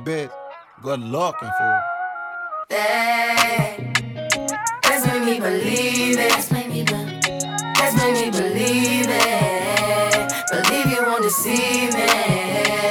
bitch. Good looking fool. Hey, that's made me believe it. That's made that's made me believe it. Believe you won't deceive me.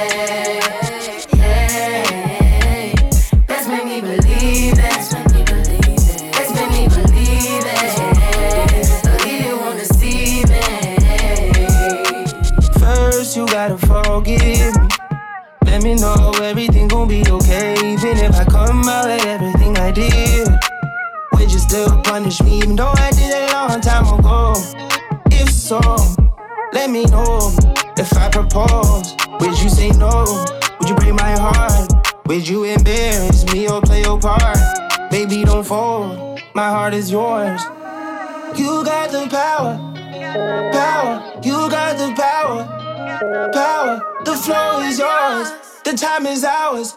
The time is ours.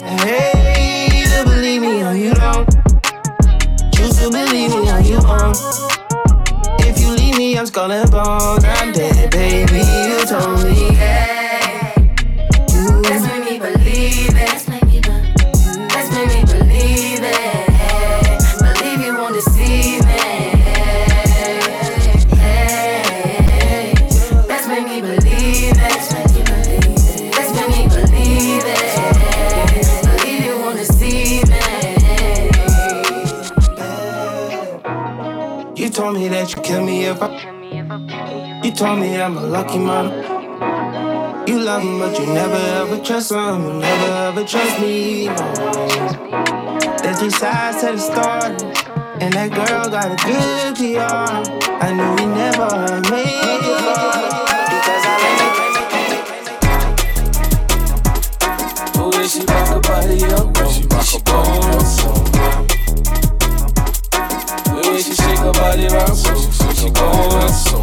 Hey, you believe me or you don't. Choose to believe me or you won't. If you leave me, I'm skull and bones. I'm dead, baby. You told me. If I. You told me I'm a lucky mother. You love him, but you never ever trust him. You never ever trust me. There's three sides to the story. And that girl got a good PR. I knew we never made it far. She rock her body up, She rock her body up. The way she shake her body round, she going so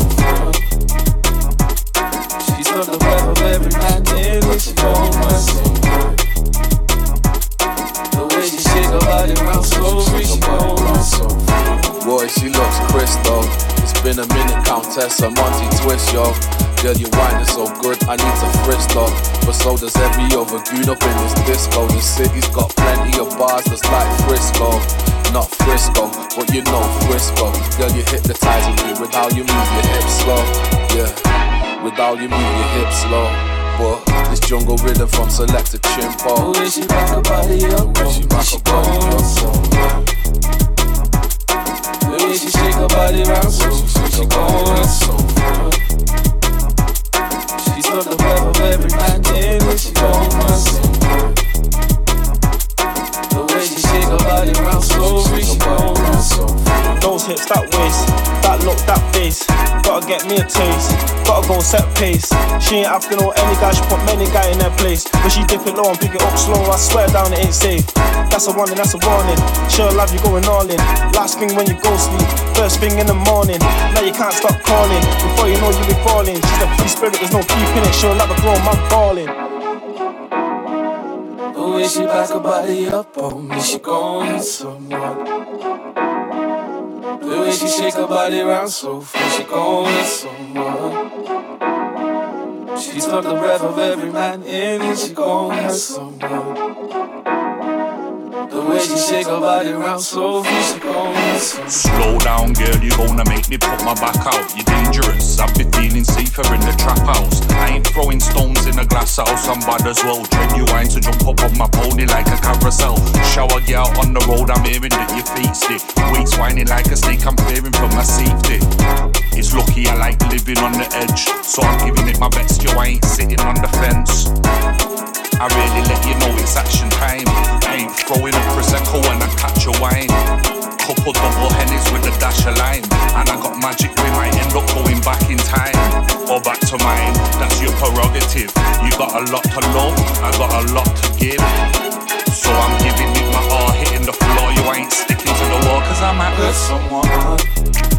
She's got the vibe of every man in she going so The way she shake her body round, so she going so Boy, she looks crystal. A minute, Countess, a Monty twist, yo. Girl, you whining so good, I need to frisk though. But so does every other goon up in this disco. The city's got plenty of bars that's like Frisco. Not Frisco, but you know Frisco. Girl, you hypnotizing me with how you move your hips slow. Yeah, with how you move your hips slow. But this jungle rhythm from Selector Chimpo. way she rock her body up, She way rock she her body going up. so Way she shake her body round, so she going so far. She's got the vibe of every in it, she going so The way she body round, so she going Those hips, that waist, that look, that face. Gotta get me a taste, gotta go set pace. She ain't African or any guy, she put many guy in their place. But she dip it low and pick it up slow, I swear down it ain't safe. That's a warning, that's a warning. She'll love you going all in. Last thing when you go sleep, first thing in the morning. Now you can't stop calling. Before you know you be falling. She's a free spirit, there's no keeping it. She'll love a grown man balling. The way she back her body up on me, she going somewhere. The way she shake her body round so free, she going somewhere. She's got the breath of every man in it, she going somewhere. Shake body round so free, she going somewhere. Slow down, girl, you gonna make me put my back out. You're dangerous, I've been feeling safer in the trap house. I ain't throwing stones in a glass house, I'm bad as well. Genuine to jump up on my pony like a carousel. Shower girl on the road, I'm hearing that your feet stick. Waist whining like a snake, I'm fearing for my safety. It's lucky I like living on the edge, so I'm giving it my best. Yo, I ain't sitting on the fence. I really let you know it's action time. I ain't throwing a prosecco when I catch a wine. Couple double hennies with a dash of lime, and I got magic. We might end up going back in time or back to mine. That's your prerogative. You got a lot to love, I got a lot to give. So I'm giving it my all, hitting the floor. You ain't sticking to the wall, cause I'm at Hurt someone.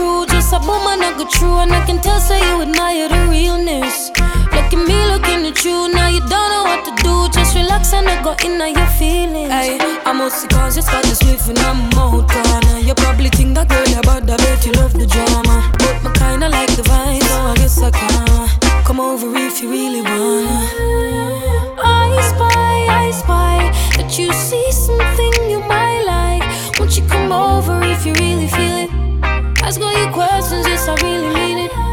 crew. Just a woman, I through, true, and I can tell, say you admire the realness. Look at me, looking at you, now you don't know what to do. Just relax and I go in on your feelings. Ay, I'm mostly conscious, got the swift and I'm out gone. You probably think that girl about the bet you love the drama. But my kinda like the vibe, so I guess I can. Come over if you really wanna. I spy, I spy that you see something you might like. Won't you come over if you really feel it? Ask all your questions, yes, I really mean it.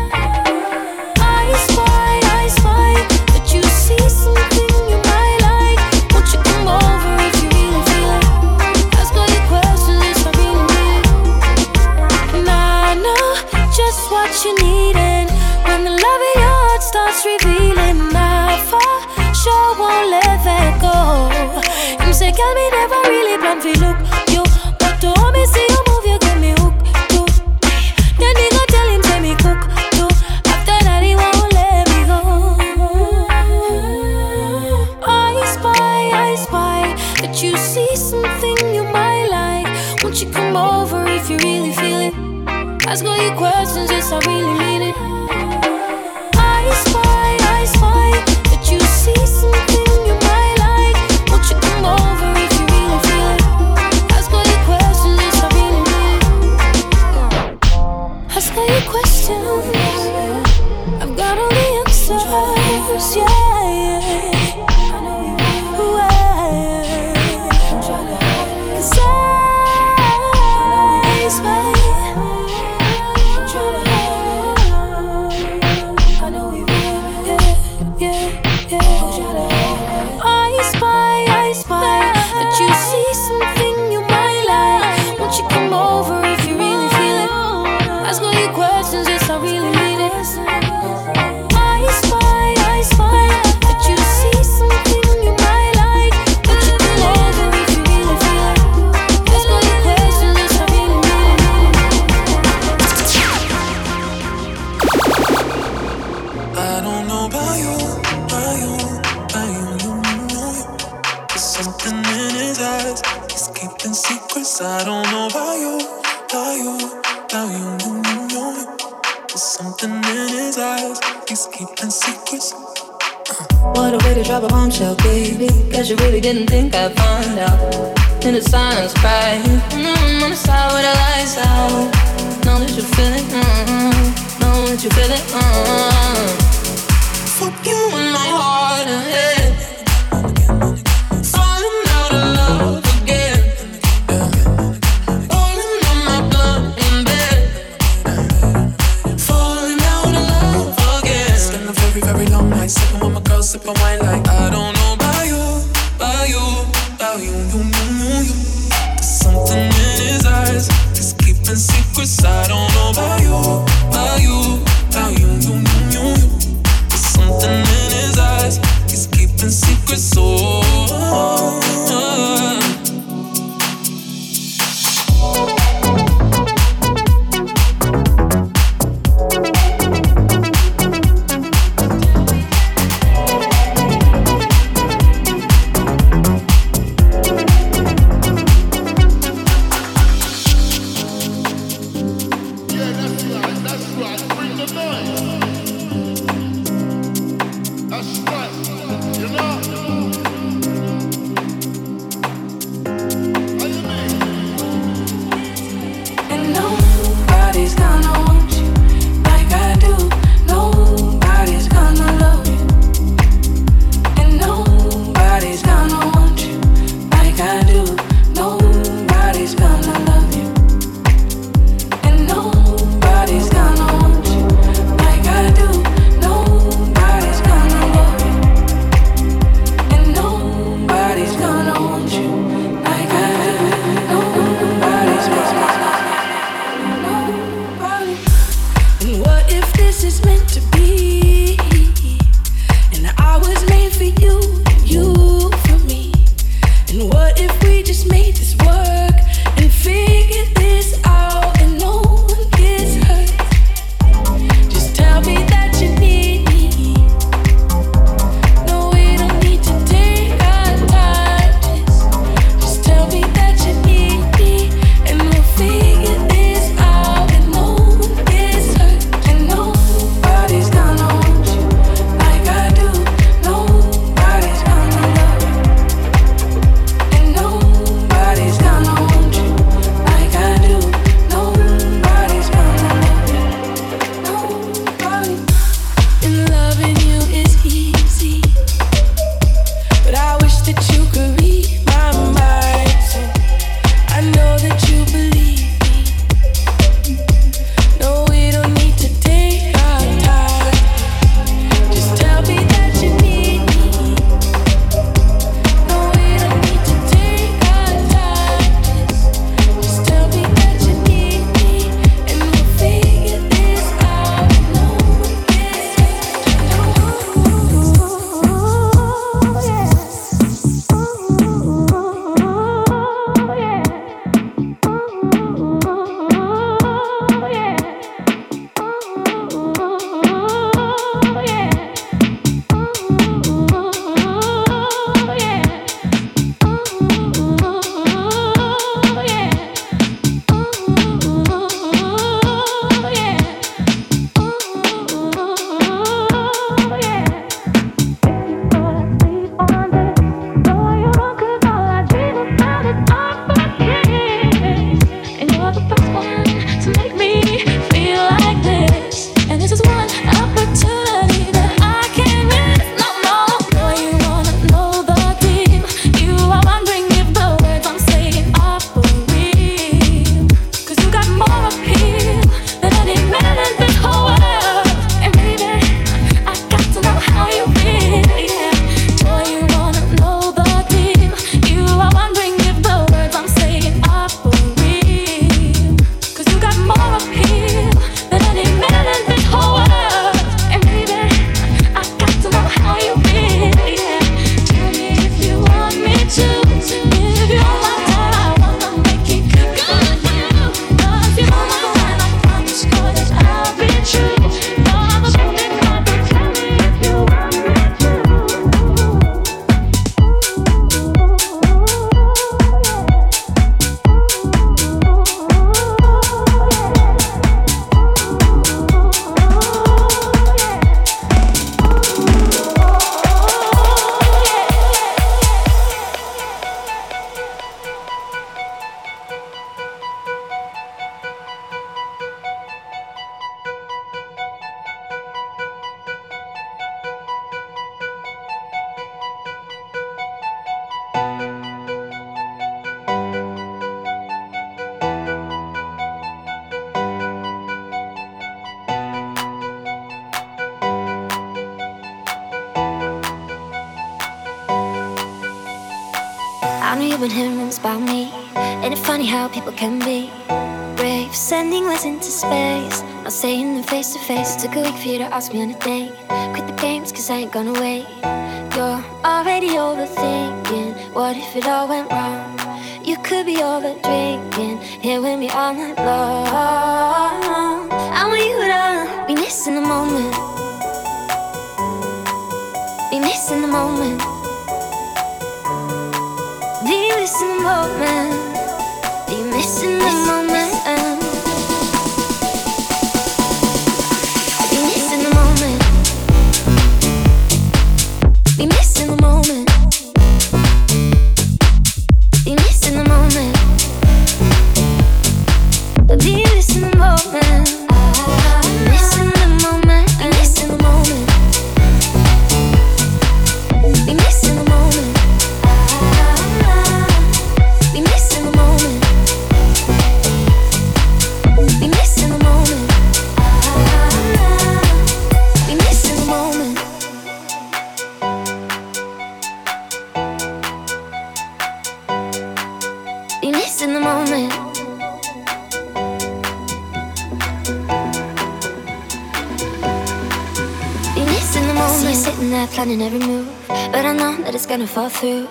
that you really didn't think I'd find out. In the silence, cry. Mm-hmm, on the side where the lights out. Know that you feel it. Mm-hmm. Know that you feel it. Mm-hmm. for you to ask me on a date. Quit the games, cause I ain't gonna wait. You're already overthinking. What if it all went wrong? You could be over drinking. Here with me all night long. I want you to be missing the moment. Be missing the moment. Be missing the moment. Be missing the moment. fall through.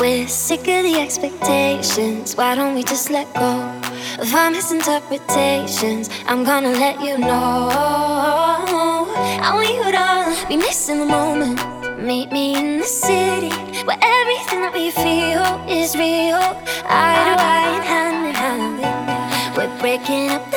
We're sick of the expectations. Why don't we just let go of our misinterpretations? I'm gonna let you know how we would all be missing the moment. Meet me in the city where everything that we feel is real. Eye to eye and hand in hand. We're breaking up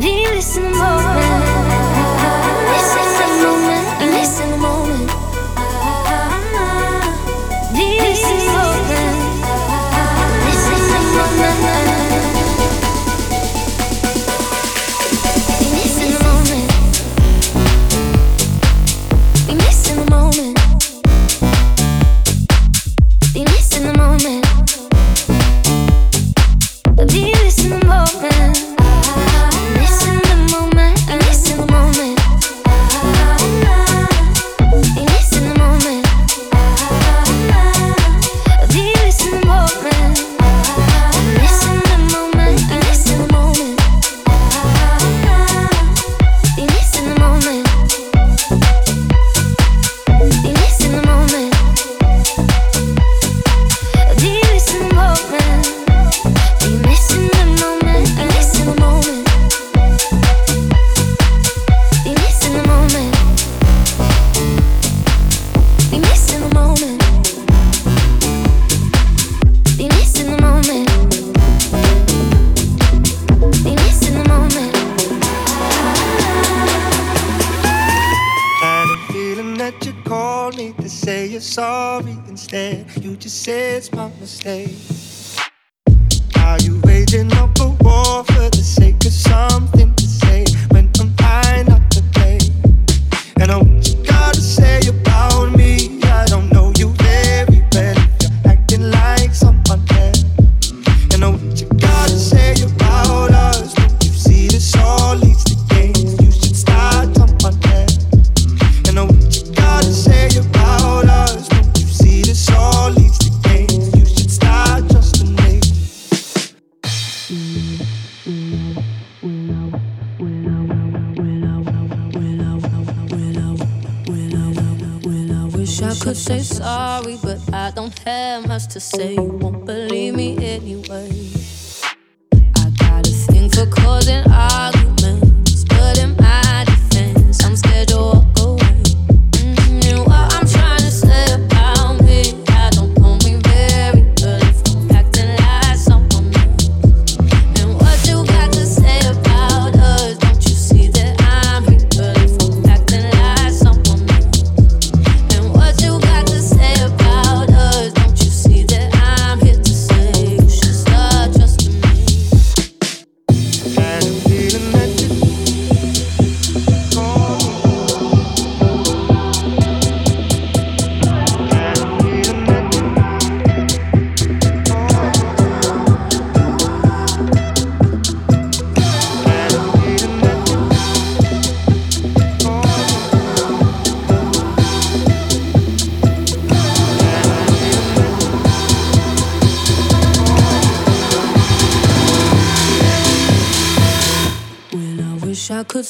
Be listening more.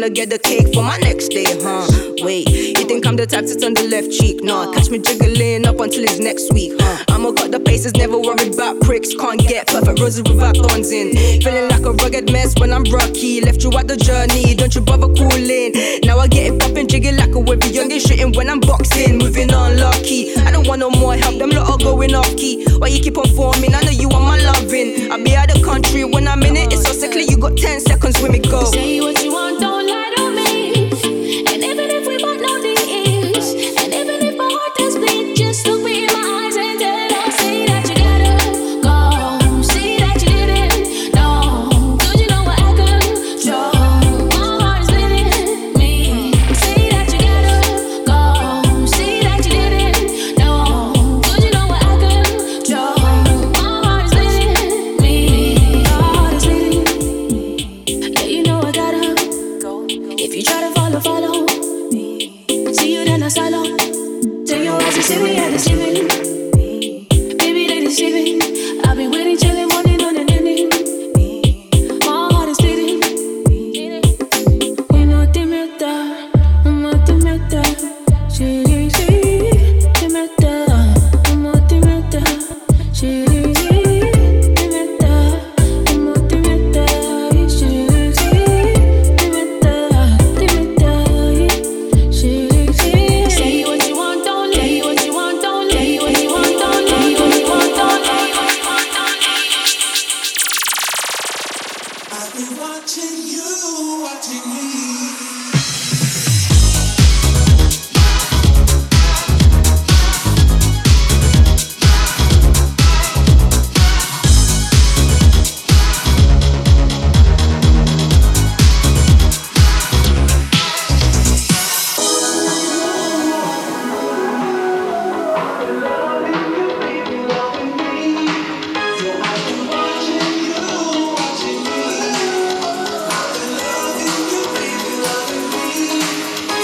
wanna get the cake for my next day, huh? Wait, you think I'm the type to turn the left cheek? Nah, catch me jiggling up until it's next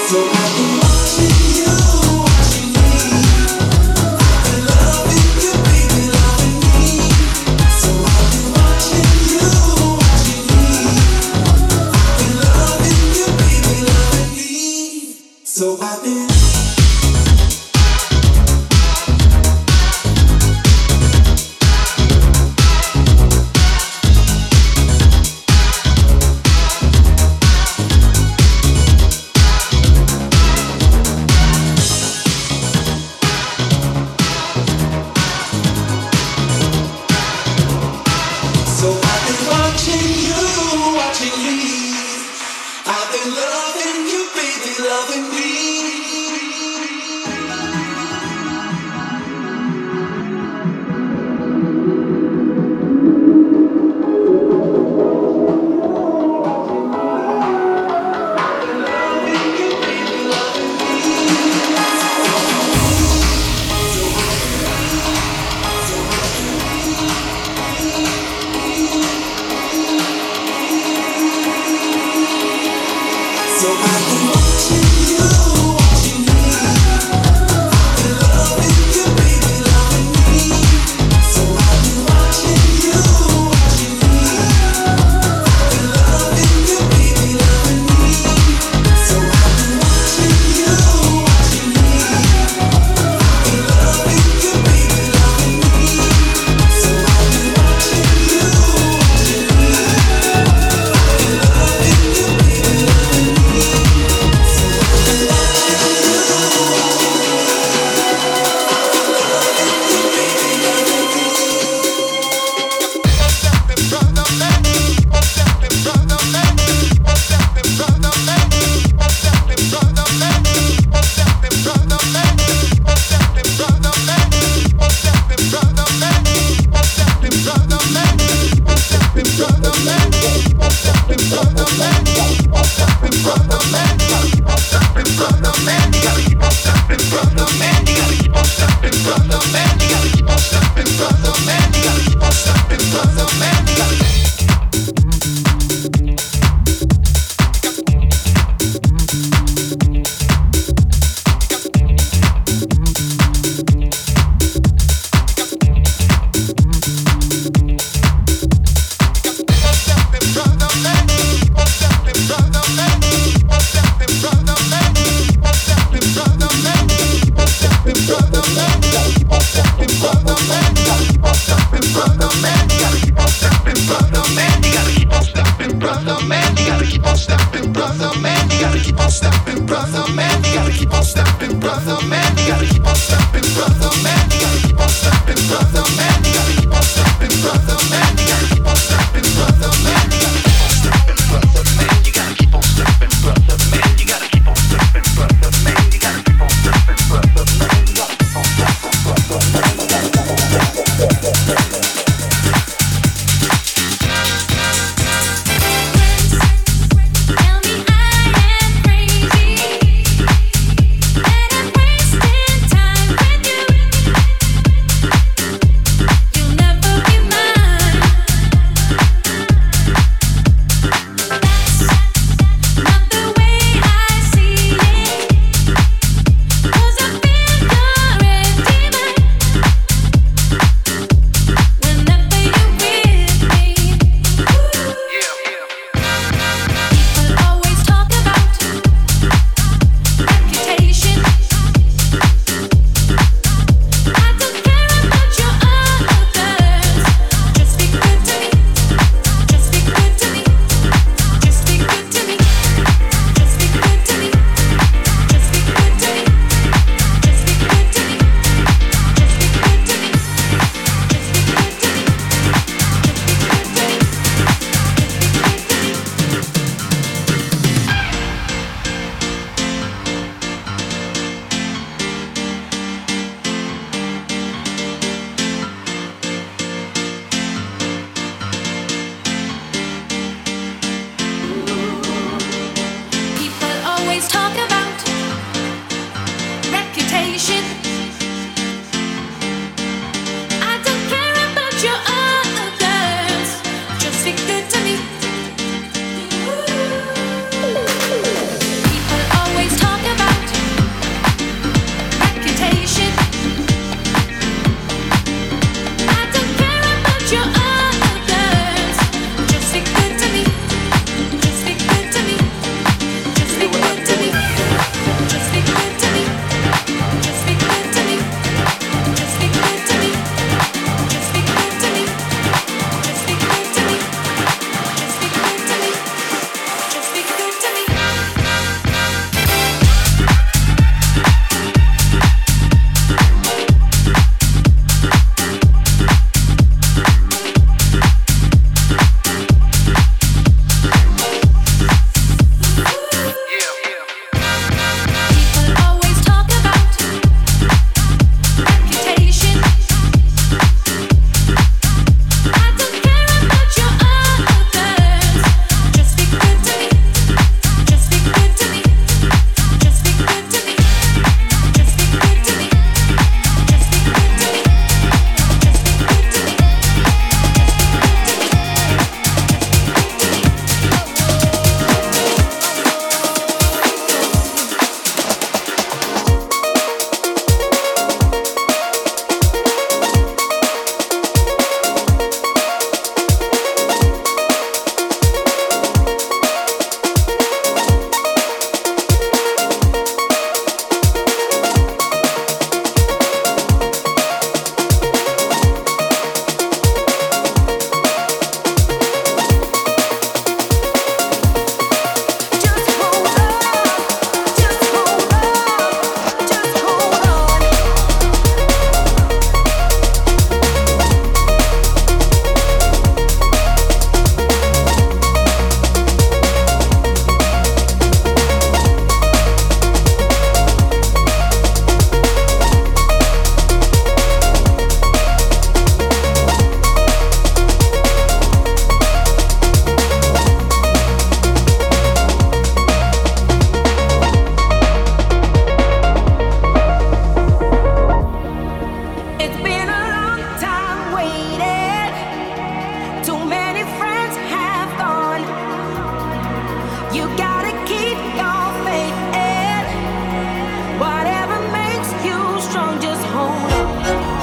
So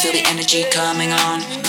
feel the energy coming on.